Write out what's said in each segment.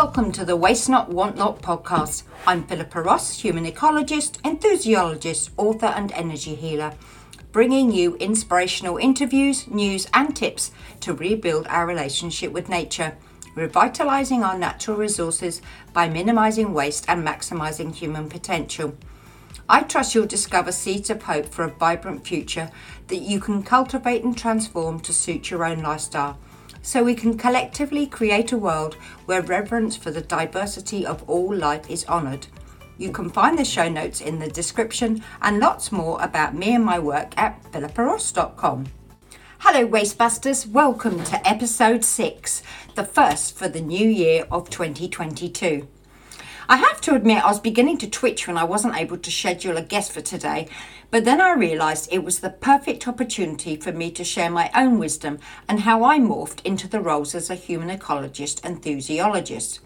Welcome to the Waste Not Want Not podcast. I'm Philippa Ross, human ecologist, enthusiologist, author, and energy healer, bringing you inspirational interviews, news, and tips to rebuild our relationship with nature, revitalizing our natural resources by minimizing waste and maximizing human potential. I trust you'll discover seeds of hope for a vibrant future that you can cultivate and transform to suit your own lifestyle so we can collectively create a world where reverence for the diversity of all life is honoured. You can find the show notes in the description and lots more about me and my work at philippaross.com. Hello, Wastebusters. Welcome to episode 6, the first for the new year of 2022. I have to admit, I was beginning to twitch when I wasn't able to schedule a guest for today, but then I realised it was the perfect opportunity for me to share my own wisdom and how I morphed into the roles as a human ecologist and enthusiologist.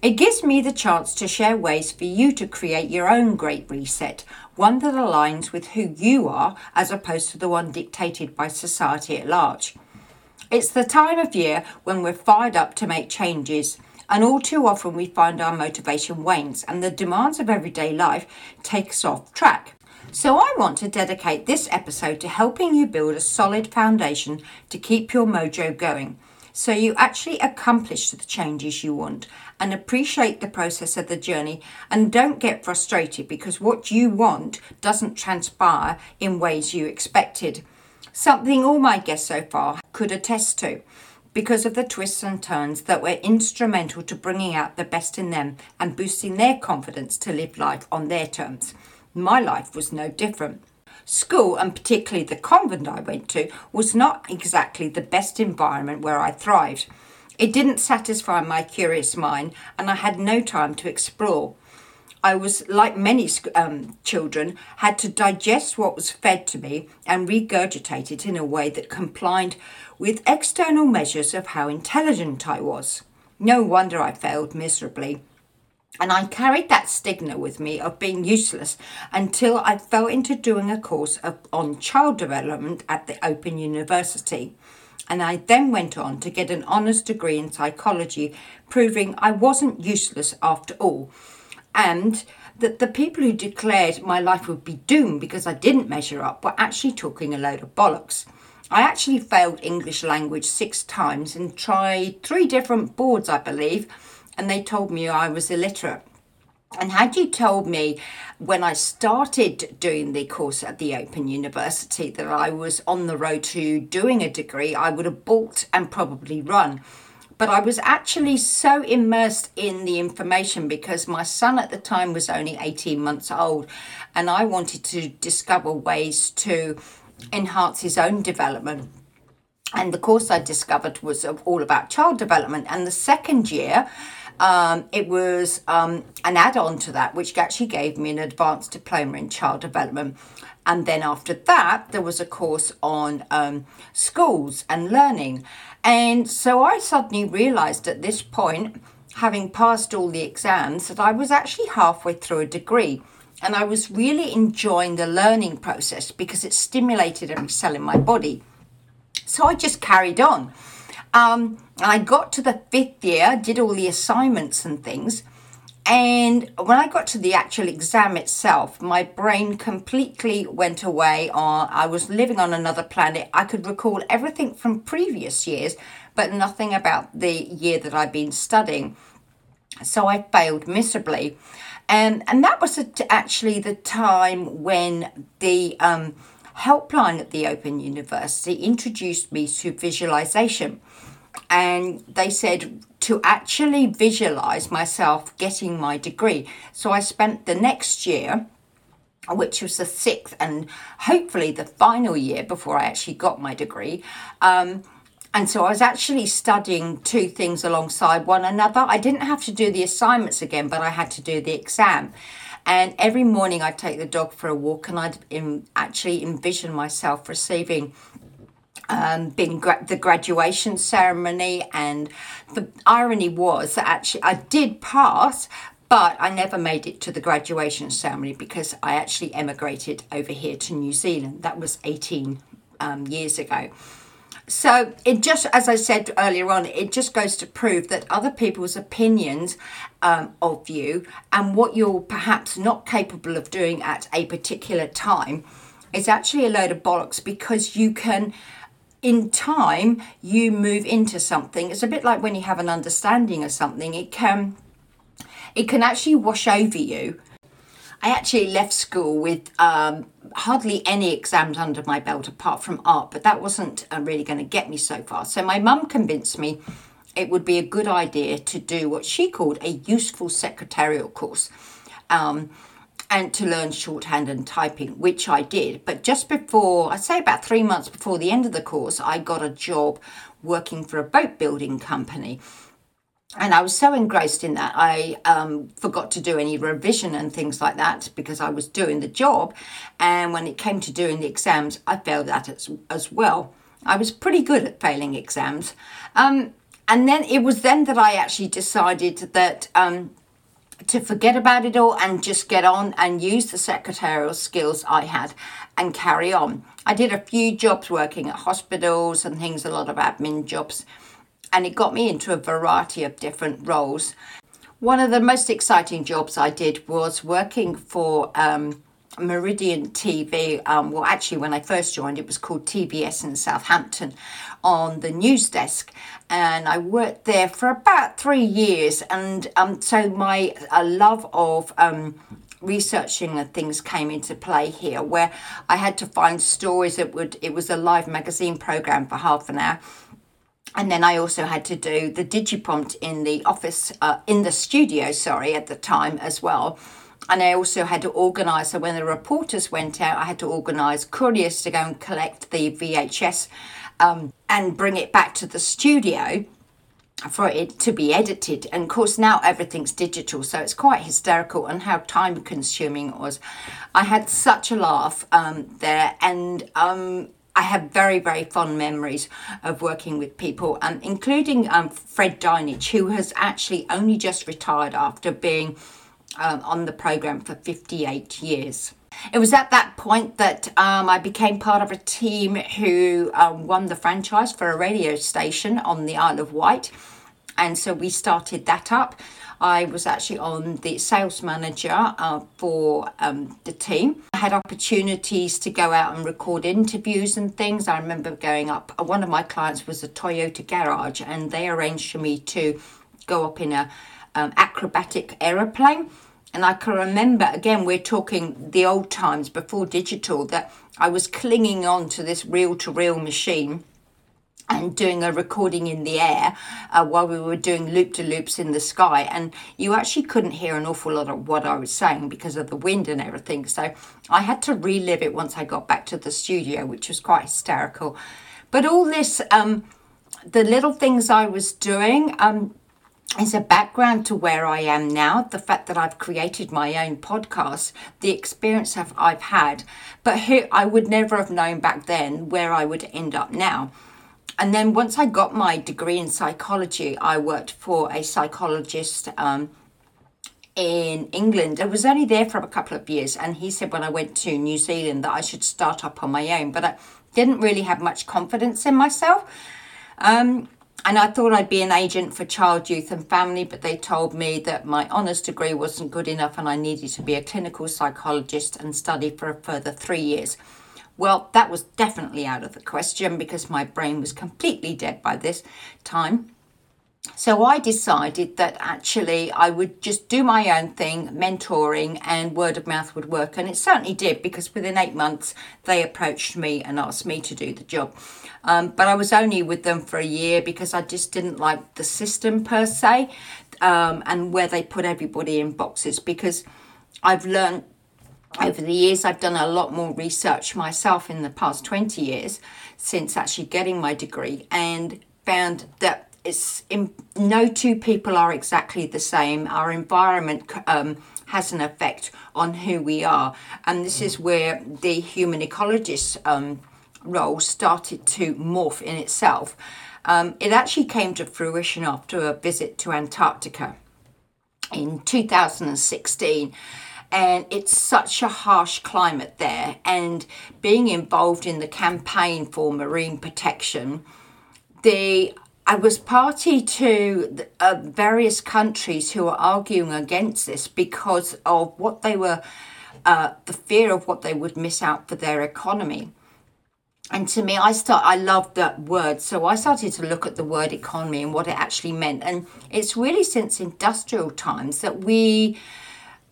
It gives me the chance to share ways for you to create your own great reset, one that aligns with who you are as opposed to the one dictated by society at large. It's the time of year when we're fired up to make changes and all too often we find our motivation wanes and the demands of everyday life takes off track. So I want to dedicate this episode to helping you build a solid foundation to keep your mojo going so you actually accomplish the changes you want and appreciate the process of the journey and don't get frustrated because what you want doesn't transpire in ways you expected. Something all my guests so far could attest to because of the twists and turns that were instrumental to bringing out the best in them and boosting their confidence to live life on their terms. My life was no different. School, and particularly the convent I went to, was not exactly the best environment where I thrived. It didn't satisfy my curious mind, and I had no time to explore. I was, like many um, children, had to digest what was fed to me and regurgitate it in a way that complied with external measures of how intelligent I was. No wonder I failed miserably. And I carried that stigma with me of being useless until I fell into doing a course of, on child development at the Open University. And I then went on to get an honours degree in psychology, proving I wasn't useless after all and that the people who declared my life would be doomed because I didn't measure up were actually talking a load of bollocks. I actually failed English language six times and tried three different boards, I believe, and they told me I was illiterate. And had you told me when I started doing the course at the Open University that I was on the road to doing a degree, I would have balked and probably run but I was actually so immersed in the information because my son at the time was only 18 months old and I wanted to discover ways to enhance his own development. And the course I discovered was all about child development. And the second year, um, it was um, an add on to that, which actually gave me an advanced diploma in child development. And then after that, there was a course on um, schools and learning. And so I suddenly realized at this point, having passed all the exams, that I was actually halfway through a degree. And I was really enjoying the learning process because it stimulated every cell in my body. So I just carried on. Um, I got to the fifth year, did all the assignments and things. And when I got to the actual exam itself, my brain completely went away. On, I was living on another planet. I could recall everything from previous years, but nothing about the year that I'd been studying. So I failed miserably. And, and that was actually the time when the um, helpline at the Open University introduced me to visualization. And they said, to actually visualize myself getting my degree. So I spent the next year, which was the sixth and hopefully the final year before I actually got my degree. Um, and so I was actually studying two things alongside one another. I didn't have to do the assignments again, but I had to do the exam. And every morning I'd take the dog for a walk and I'd in, actually envision myself receiving um, been gra- the graduation ceremony, and the irony was that actually I did pass, but I never made it to the graduation ceremony because I actually emigrated over here to New Zealand. That was 18 um, years ago. So it just, as I said earlier on, it just goes to prove that other people's opinions um, of you and what you're perhaps not capable of doing at a particular time is actually a load of bollocks because you can in time you move into something it's a bit like when you have an understanding of something it can it can actually wash over you I actually left school with um, hardly any exams under my belt apart from art, but that wasn't uh, really going to get me so far. So my mum convinced me it would be a good idea to do what she called a useful secretarial course. Um, and to learn shorthand and typing, which I did. But just before, I'd say about three months before the end of the course, I got a job working for a boat building company and I was so engrossed in that I um, forgot to do any revision and things like that because I was doing the job. And when it came to doing the exams, I failed that as, as well. I was pretty good at failing exams. Um, and then it was then that I actually decided that um, to forget about it all and just get on and use the secretarial skills I had and carry on. I did a few jobs working at hospitals and things, a lot of admin jobs and it got me into a variety of different roles. One of the most exciting jobs I did was working for um, Meridian TV. Um, well, actually, when I first joined, it was called TVS in Southampton on the news desk. And I worked there for about three years. And um, so my love of um, researching and things came into play here, where I had to find stories that would, it was a live magazine program for half an hour and then I also had to do the digiprompt in the office, uh, in the studio, sorry, at the time as well. And I also had to organise, so when the reporters went out, I had to organise couriers to go and collect the VHS um, and bring it back to the studio for it to be edited. And of course, now everything's digital, so it's quite hysterical and how time consuming it was. I had such a laugh um, there, and um, I have very, very fond memories of working with people, um, including um, Fred Dinenage, who has actually only just retired after being um, on the program for 58 years. It was at that point that um, I became part of a team who um, won the franchise for a radio station on the Isle of Wight. And so we started that up. I was actually on the sales manager uh, for um, the team. I had opportunities to go out and record interviews and things. I remember going up, one of my clients was a Toyota garage, and they arranged for me to go up in a um, acrobatic aeroplane. And I can remember, again, we're talking the old times before digital, that I was clinging on to this reel to reel machine and doing a recording in the air uh, while we were doing loop to loops in the sky. And you actually couldn't hear an awful lot of what I was saying because of the wind and everything. So I had to relive it once I got back to the studio, which was quite hysterical. But all this, um, the little things I was doing, um, is a background to where I am now, the fact that I've created my own podcast, the experience I've had, but who I would never have known back then where I would end up now. And then once I got my degree in psychology, I worked for a psychologist um, in England. I was only there for a couple of years, and he said when I went to New Zealand that I should start up on my own, but I didn't really have much confidence in myself. Um, and I thought I'd be an agent for child, youth, and family, but they told me that my honours degree wasn't good enough and I needed to be a clinical psychologist and study for a further three years. Well, that was definitely out of the question because my brain was completely dead by this time. So I decided that actually I would just do my own thing, mentoring, and word of mouth would work. And it certainly did because within eight months they approached me and asked me to do the job. Um, but I was only with them for a year because I just didn't like the system per se um, and where they put everybody in boxes because I've learned over the years, I've done a lot more research myself in the past 20 years since actually getting my degree and found that it's in, no two people are exactly the same. Our environment um, has an effect on who we are, and this is where the human ecologist um, role started to morph in itself. Um, it actually came to fruition after a visit to Antarctica in 2016 and it's such a harsh climate there. And being involved in the campaign for marine protection, the I was party to uh, various countries who were arguing against this because of what they were, uh, the fear of what they would miss out for their economy. And to me, I start. I love that word, so I started to look at the word economy and what it actually meant. And it's really since industrial times that we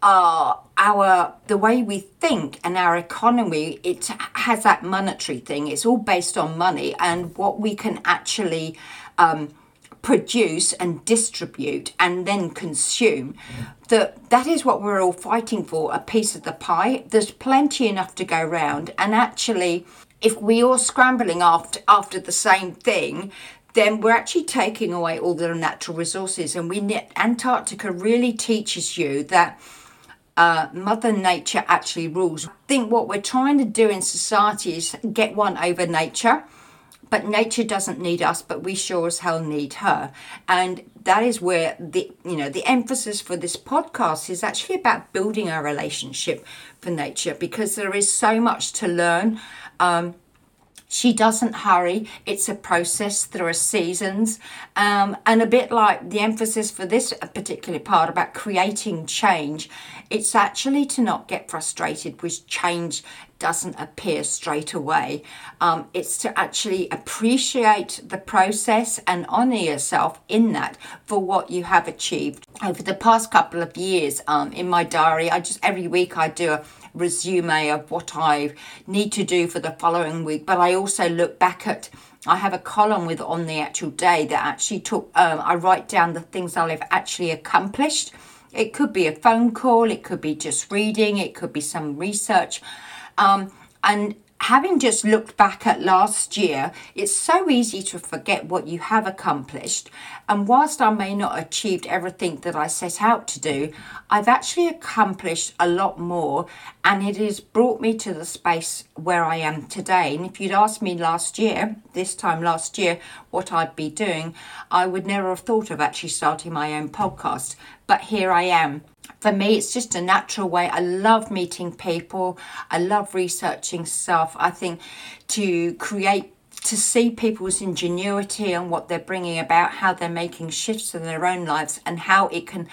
are our the way we think and our economy it has that monetary thing. It's all based on money and what we can actually um, produce and distribute and then consume. That that is what we're all fighting for a piece of the pie. There's plenty enough to go round. And actually if we are scrambling after after the same thing then we're actually taking away all the natural resources. And we antarctica really teaches you that uh, Mother Nature actually rules. I think what we're trying to do in society is get one over nature but nature doesn't need us but we sure as hell need her and that is where the you know the emphasis for this podcast is actually about building our relationship for nature because there is so much to learn um, she doesn't hurry. It's a process. There are seasons. Um, and a bit like the emphasis for this particular part about creating change, it's actually to not get frustrated with change doesn't appear straight away. Um, it's to actually appreciate the process and honor yourself in that for what you have achieved. Over the past couple of years, um, in my diary, I just every week I do a resume of what I need to do for the following week, but I also look back at I have a column with on the actual day that actually took um, I write down the things I've actually accomplished. It could be a phone call, it could be just reading, it could be some research. Um, and having just looked back at last year, it's so easy to forget what you have accomplished. And whilst I may not have achieved everything that I set out to do, I've actually accomplished a lot more and it has brought me to the space where I am today. And if you'd asked me last year, this time last year, what I'd be doing, I would never have thought of actually starting my own podcast. But here I am for me, it's just a natural way. I love meeting people. I love researching stuff. I think to create to see people's ingenuity and what they're bringing about, how they're making shifts in their own lives, and how it can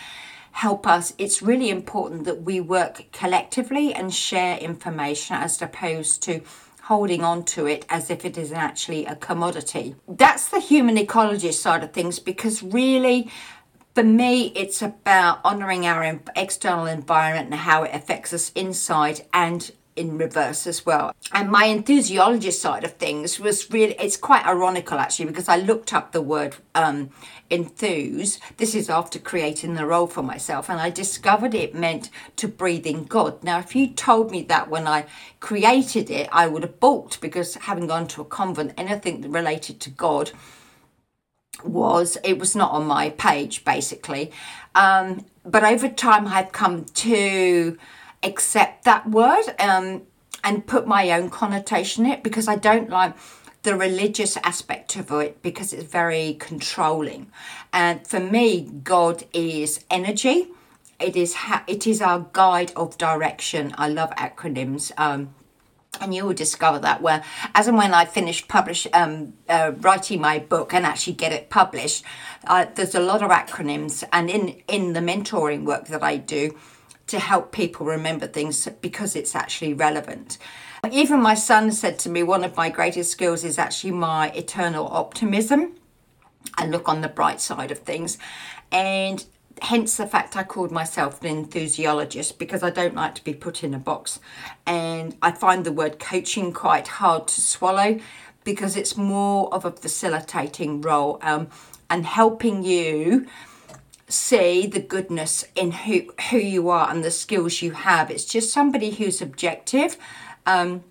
help us. It's really important that we work collectively and share information as opposed to holding on to it as if it is actually a commodity. That's the human ecologist side of things because really for me, it's about honouring our external environment and how it affects us inside and in reverse as well. And my enthusiologist side of things was really, it's quite ironical actually, because I looked up the word um, enthuse. This is after creating the role for myself, and I discovered it meant to breathe in God. Now, if you told me that when I created it, I would have balked because having gone to a convent, anything related to God was it was not on my page basically. Um, but over time i've come to accept that word um, and put my own connotation in it because i don't like the religious aspect of it because it's very controlling. And for me god is energy. It is ha- it is our guide of direction. I love acronyms. Um, and you will discover that where as and when i finish publish um, uh, writing my book and actually get it published uh, there's a lot of acronyms and in in the mentoring work that i do to help people remember things because it's actually relevant. Even my son said to me one of my greatest skills is actually my eternal optimism I look on the bright side of things. And hence the fact I called myself an enthusiologist because I don't like to be put in a box. And I find the word coaching quite hard to swallow because it's more of a facilitating role um, and helping you see the goodness in who, who you are and the skills you have. It's just somebody who's objective, um,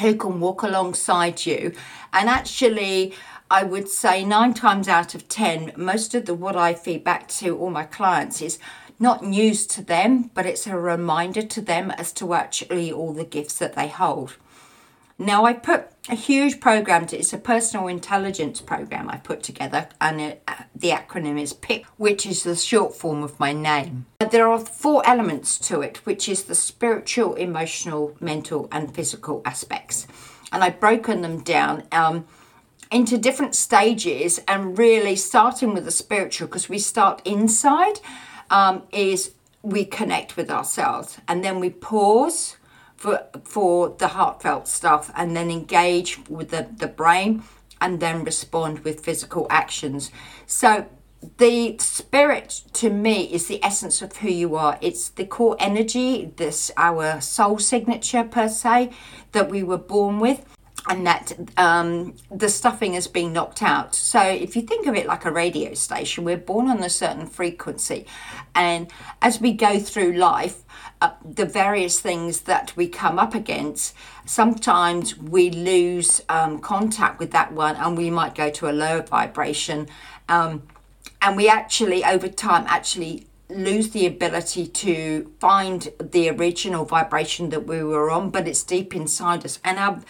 who can walk alongside you and actually I would say nine times out of ten, most of the what I feed back to all my clients is not news to them, but it's a reminder to them as to actually all the gifts that they hold. Now, I put a huge program, to, it's a personal intelligence program I put together, and it, the acronym is PIP, which is the short form of my name. There are four elements to it, which is the spiritual, emotional, mental, and physical aspects. And I've broken them down. Um, into different stages and really starting with the spiritual because we start inside um, is we connect with ourselves and then we pause for for the heartfelt stuff and then engage with the, the brain and then respond with physical actions. So the spirit to me is the essence of who you are. It's the core energy this our soul signature per se that we were born with and that um, the stuffing has been knocked out. So, if you think of it like a radio station, we're born on a certain frequency, and as we go through life, uh, the various things that we come up against, sometimes we lose um, contact with that one, and we might go to a lower vibration. Um, and we actually, over time, actually lose the ability to find the original vibration that we were on, but it's deep inside us. And our,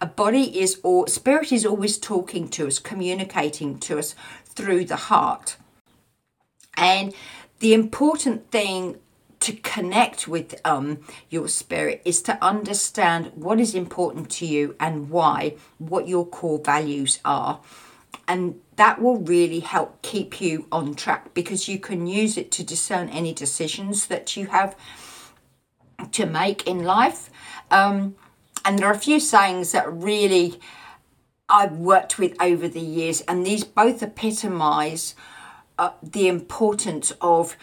our body is, or spirit is always talking to us, communicating to us through the heart. And the important thing to connect with um, your spirit is to understand what is important to you and why, what your core values are and that will really help keep you on track because you can use it to discern any decisions that you have to make in life. Um, and there are a few sayings that really I've worked with over the years, and these both epitomize uh, the importance of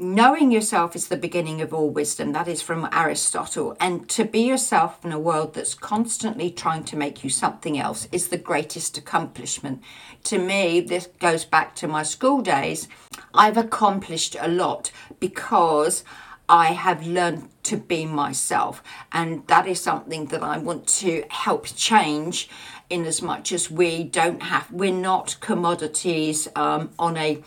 knowing yourself is the beginning of all wisdom. That is from Aristotle. And to be yourself in a world that's constantly trying to make you something else is the greatest accomplishment. To me, this goes back to my school days. I've accomplished a lot because I have learned to be myself. And that is something that I want to help change in as much as we don't have, we're not commodities um, on a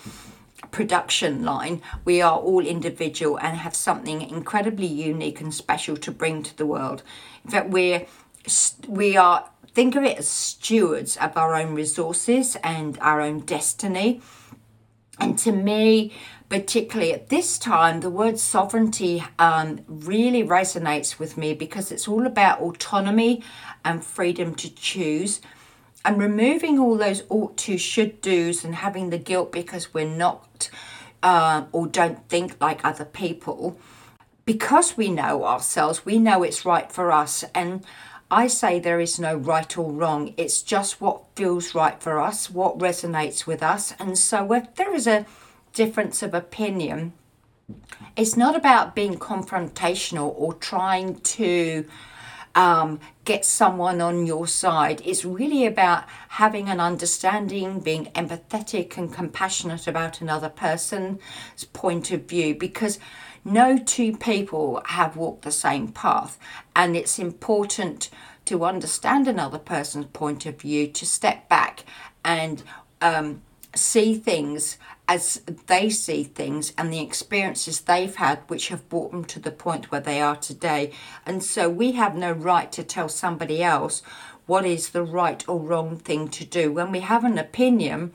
production line, we are all individual and have something incredibly unique and special to bring to the world. In fact, we're we are think of it as stewards of our own resources and our own destiny. And to me, particularly at this time, the word sovereignty um, really resonates with me because it's all about autonomy and freedom to choose and removing all those ought to, should do's, and having the guilt because we're not uh, or don't think like other people. Because we know ourselves, we know it's right for us. And I say there is no right or wrong. It's just what feels right for us, what resonates with us. And so if there is a difference of opinion, it's not about being confrontational or trying to um, get someone on your side. It's really about having an understanding, being empathetic and compassionate about another person's point of view because no two people have walked the same path, and it's important to understand another person's point of view, to step back and um, see things as they see things and the experiences they've had, which have brought them to the point where they are today. And so we have no right to tell somebody else what is the right or wrong thing to do. When we have an opinion,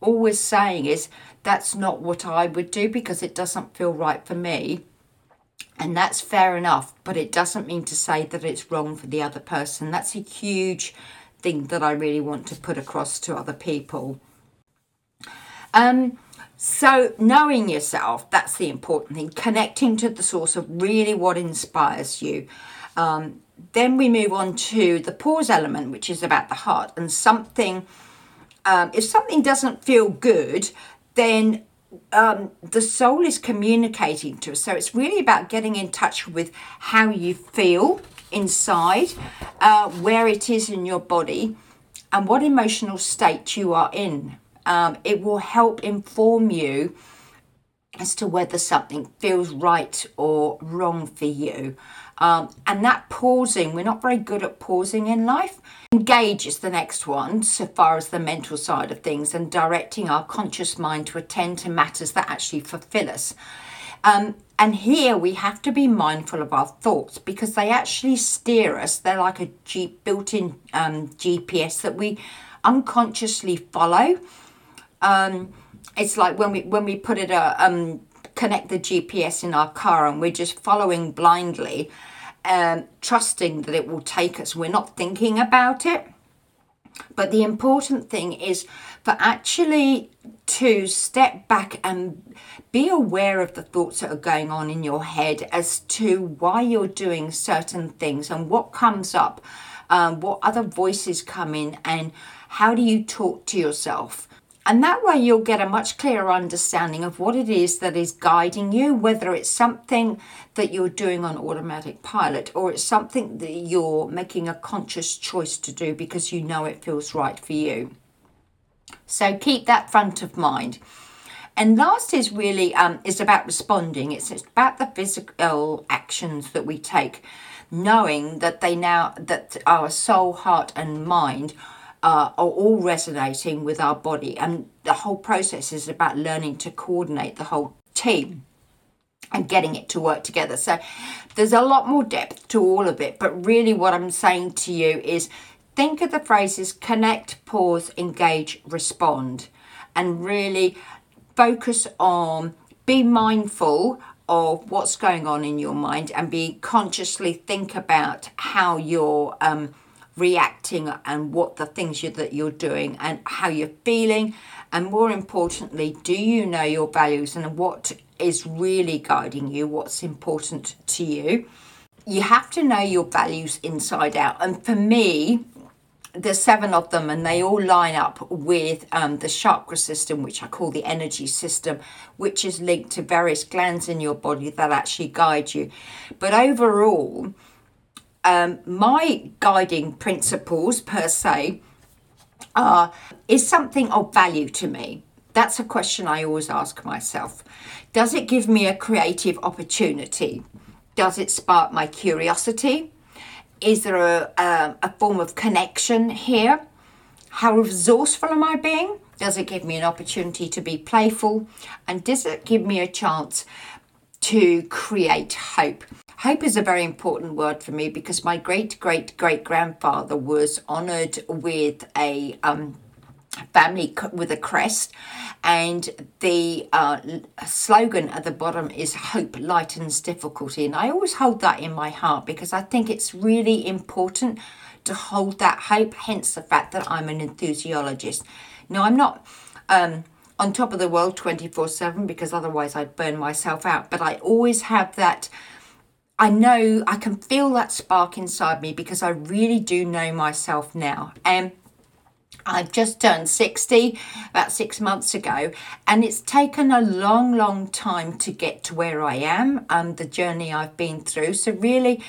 all we're saying is that's not what I would do because it doesn't feel right for me. And that's fair enough, but it doesn't mean to say that it's wrong for the other person. That's a huge thing that I really want to put across to other people. Um, so knowing yourself, that's the important thing. Connecting to the source of really what inspires you. Um, then we move on to the pause element, which is about the heart and something. Um, if something doesn't feel good, then um, the soul is communicating to us. So it's really about getting in touch with how you feel inside, uh, where it is in your body, and what emotional state you are in um, it will help inform you as to whether something feels right or wrong for you. Um, and that pausing, we're not very good at pausing in life. Engage is the next one, so far as the mental side of things, and directing our conscious mind to attend to matters that actually fulfill us. Um, and here we have to be mindful of our thoughts because they actually steer us. They're like a G- built in um, GPS that we unconsciously follow um, it's like when we when we put it uh, um, connect the GPS in our car and we're just following blindly, um, trusting that it will take us. We're not thinking about it. But the important thing is for actually to step back and be aware of the thoughts that are going on in your head as to why you're doing certain things and what comes up, um, what other voices come in, and how do you talk to yourself. And that way, you'll get a much clearer understanding of what it is that is guiding you, whether it's something that you're doing on automatic pilot or it's something that you're making a conscious choice to do because you know it feels right for you. So keep that front of mind. And last is really um, is about responding. It's, it's about the physical actions that we take, knowing that they now that our soul, heart, and mind uh, are all resonating with our body. And the whole process is about learning to coordinate the whole team and getting it to work together. So there's a lot more depth to all of it. But really, what I'm saying to you is think of the phrases connect, pause, engage, respond, and really focus on be mindful of what's going on in your mind and be consciously think about how you're um, reacting and what the things you, that you're doing and how you're feeling. And more importantly do you know your values and what is really guiding you what's important to you? You have to know your values inside out. And for me there's seven of them and they all line up with um, the chakra system which i call the energy system which is linked to various glands in your body that actually guide you. But overall um, my guiding principles per se are is something of value to me. That's a question I always ask myself. Does it give me a creative opportunity? Does it spark my curiosity? Is there a, a, a form of connection here? How resourceful am I being? Does it give me an opportunity to be playful? And does it give me a chance to create hope? Hope is a very important word for me because my great great great grandfather was honoured with a um, family with a crest, and the uh, slogan at the bottom is "Hope lightens difficulty," and I always hold that in my heart because I think it's really important to hold that hope. Hence the fact that I'm an enthusiologist. Now I'm not. Um, on top of the world 24 7 because otherwise I'd burn myself out. But I always have that I know I can feel that spark inside me because I really do know myself now. Um, and I've just turned 60 about six months ago, and it's taken a long, long time to get to where I am and the journey I've been through. So, really,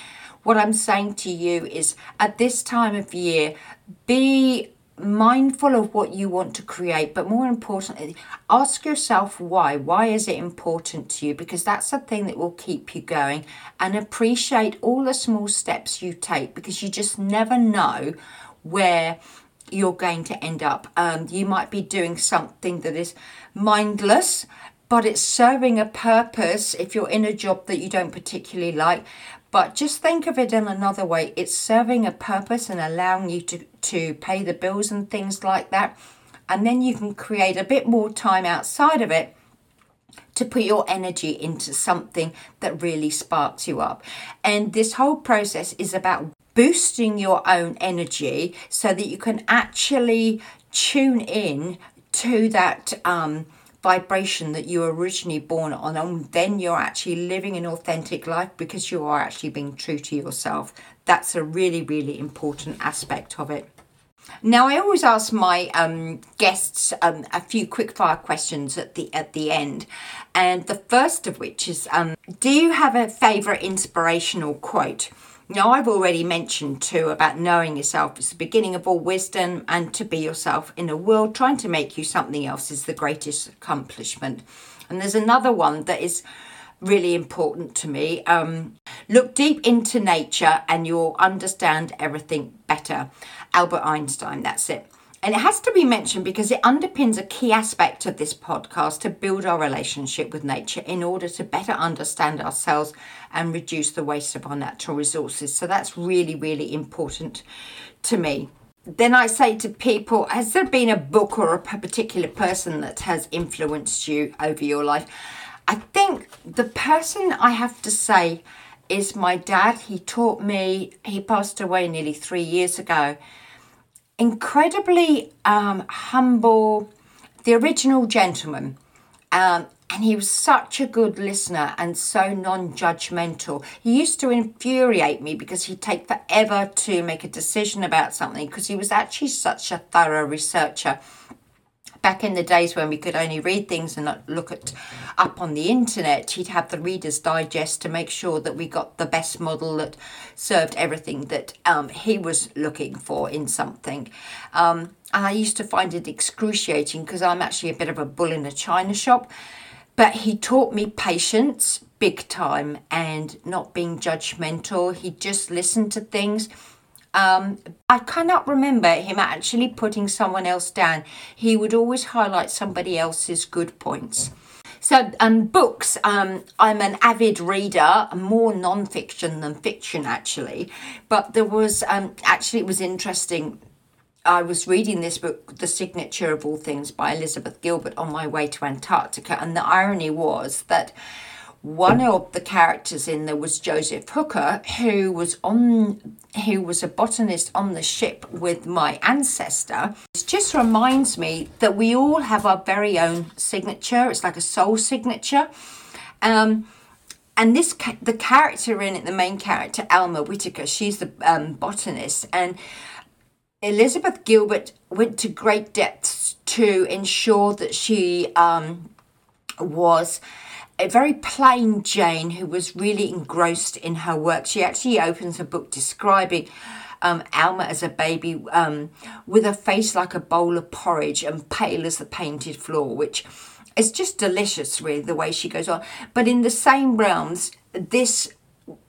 what I'm saying to you is at this time of year, be mindful of what you want to create, but more importantly, ask yourself why. Why is it important to you? Because that's the thing that will keep you going and appreciate all the small steps you take because you just never know where you're going to end up. Um, you might be doing something that is mindless, but it's serving a purpose if you're in a job that you don't particularly like. But just think of it in another way. It's serving a purpose and allowing you to, to pay the bills and things like that. And then you can create a bit more time outside of it to put your energy into something that really sparks you up. And this whole process is about boosting your own energy so that you can actually tune in to that um, vibration that you were originally born on, and then you're actually living an authentic life because you are actually being true to yourself. That's a really, really important aspect of it. Now, I always ask my um, guests um, a few quick fire questions at the at the end, and the first of which is: um, Do you have a favourite inspirational quote? Now, I've already mentioned too about knowing yourself is the beginning of all wisdom, and to be yourself in a world trying to make you something else is the greatest accomplishment. And there's another one that is really important to me. Um, look deep into nature and you'll understand everything better. Albert Einstein, that's it. And it has to be mentioned because it underpins a key aspect of this podcast to build our relationship with nature in order to better understand ourselves and reduce the waste of our natural resources. So that's really, really important to me. Then I say to people, has there been a book or a particular person that has influenced you over your life? I think the person I have to say is my dad. He taught me, he passed away nearly three years ago incredibly um, humble, the original gentleman. Um, and he was such a good listener and so non judgmental. He used to infuriate me because he'd take forever to make a decision about something because he was actually such a thorough researcher back in the days when we could only read things and not look at up on the internet he'd have the reader's digest to make sure that we got the best model that served everything that um, he was looking for in something. Um, and i used to find it excruciating because i'm actually a bit of a bull in a china shop. But he taught me patience big time and not being judgmental. He just listened to things um, I cannot remember him actually putting someone else down. He would always highlight somebody else's good points. So, um, books, um, I'm an avid reader, more non fiction than fiction actually. But there was, um, actually, it was interesting. I was reading this book, The Signature of All Things by Elizabeth Gilbert, on my way to Antarctica. And the irony was that one of the characters in there was Joseph Hooker, who was on who was a botanist on the ship with my ancestor. It just reminds me that we all have our very own signature. It's like a soul signature. Um, and this the character in it, the main character, Alma Whitaker, she's the um, botanist, and Elizabeth Gilbert went to great depths to ensure that she um, was a very plain Jane who was really engrossed in her work. She actually opens a book describing um, Alma as a baby um, with a face like a bowl of porridge and pale as the painted floor, which is just delicious, really, the way she goes on. But in the same realms, this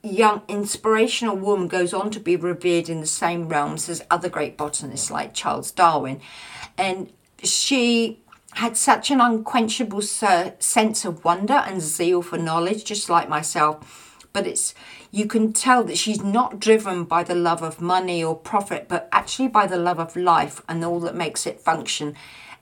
young inspirational woman goes on to be revered in the same realms as other great botanists like Charles Darwin. And she had such an unquenchable sense of wonder and zeal for knowledge, just like myself. But it's you can tell that she's not driven by the love of money or profit, but actually by the love of life and all that makes it function.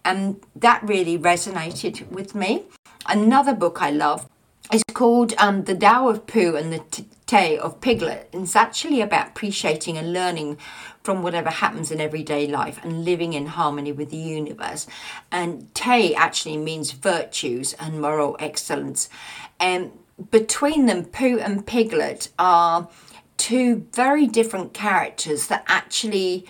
And that really resonated with me. Another book I love is called um, The Tao of Pooh and the T- Te of Piglet. It's actually about appreciating and learning from whatever happens in everyday life and living in harmony with the universe. And Te actually means virtues and moral excellence. And between them, Pooh and Piglet are two very different characters that actually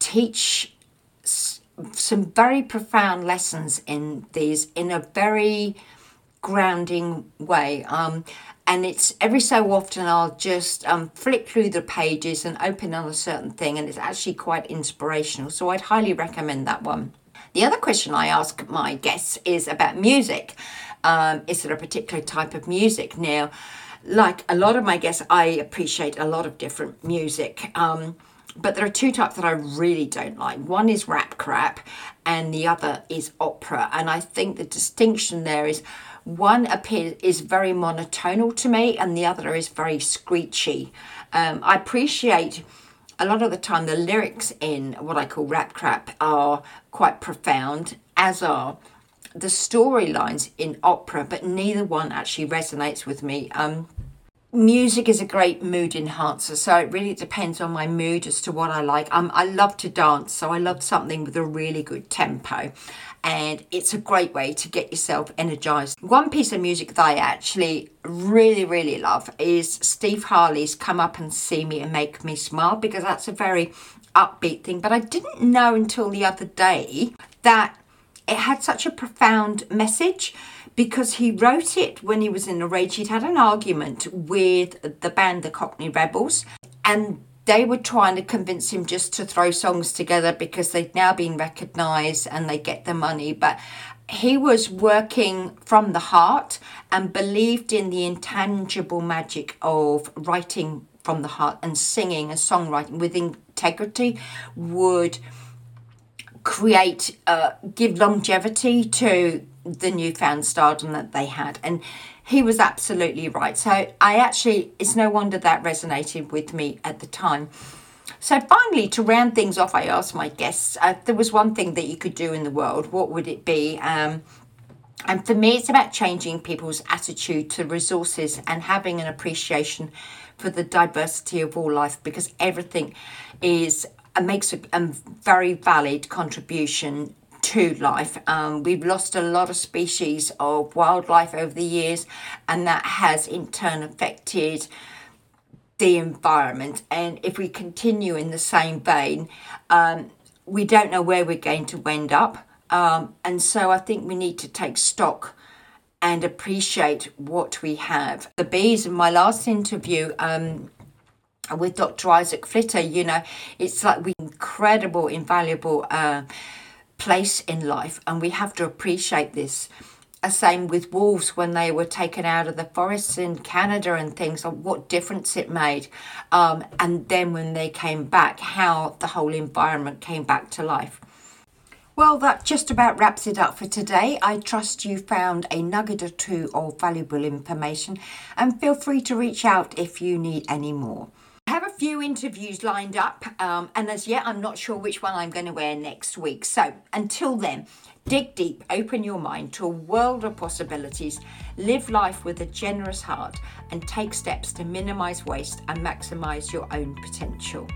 teach some very profound lessons in these in a very grounding way. Um, and it's every so often I'll just um, flick through the pages and open on a certain thing, and it's actually quite inspirational. So I'd highly recommend that one. The other question I ask my guests is about music. Um, is there a particular type of music? Now, like a lot of my guests, I appreciate a lot of different music. Um, but there are two types that I really don't like. One is rap crap, and the other is opera. And I think the distinction there is one appears is very monotonal to me, and the other is very screechy. Um, I appreciate a lot of the time the lyrics in what I call rap crap are quite profound, as are the storylines in opera, but neither one actually resonates with me. Um, music is a great mood enhancer so it really depends on my mood as to what i like um, i love to dance so i love something with a really good tempo and it's a great way to get yourself energized one piece of music that i actually really really love is steve harley's come up and see me and make me smile because that's a very upbeat thing but i didn't know until the other day that it had such a profound message because he wrote it when he was in a rage. He'd had an argument with the band The Cockney Rebels, and they were trying to convince him just to throw songs together because they'd now been recognised and they get the money. But he was working from the heart and believed in the intangible magic of writing from the heart and singing and songwriting with integrity would create uh, give longevity to the newfound stardom that they had. And he was absolutely right. So I actually, it's no wonder that resonated with me at the time. So finally, to round things off, I asked my guests uh, if there was one thing that you could do in the world, what would it be? Um, and for me, it's about changing people's attitude to resources and having an appreciation for the diversity of all life because everything is and makes a, a very valid contribution to life. Um, we've lost a lot of species of wildlife over the years, and that has in turn affected the environment. And if we continue in the same vein, um, we don't know where we're going to end up. Um, and so I think we need to take stock and appreciate what we have. The bees in my last interview, um, with Dr. Isaac Flitter, you know, it's like we incredible, invaluable uh, place in life, and we have to appreciate this. Uh, same with wolves when they were taken out of the forests in Canada and things, of what difference it made. Um, and then when they came back, how the whole environment came back to life. Well, that just about wraps it up for today. I trust you found a nugget or two of valuable information and feel free to reach out if you need any more few interviews lined up, um, and as yet, I'm not sure which one I'm going to wear next week. So until then, dig deep, open your mind to a world of possibilities, live life with a generous heart, and take steps to minimize waste and maximize your own potential.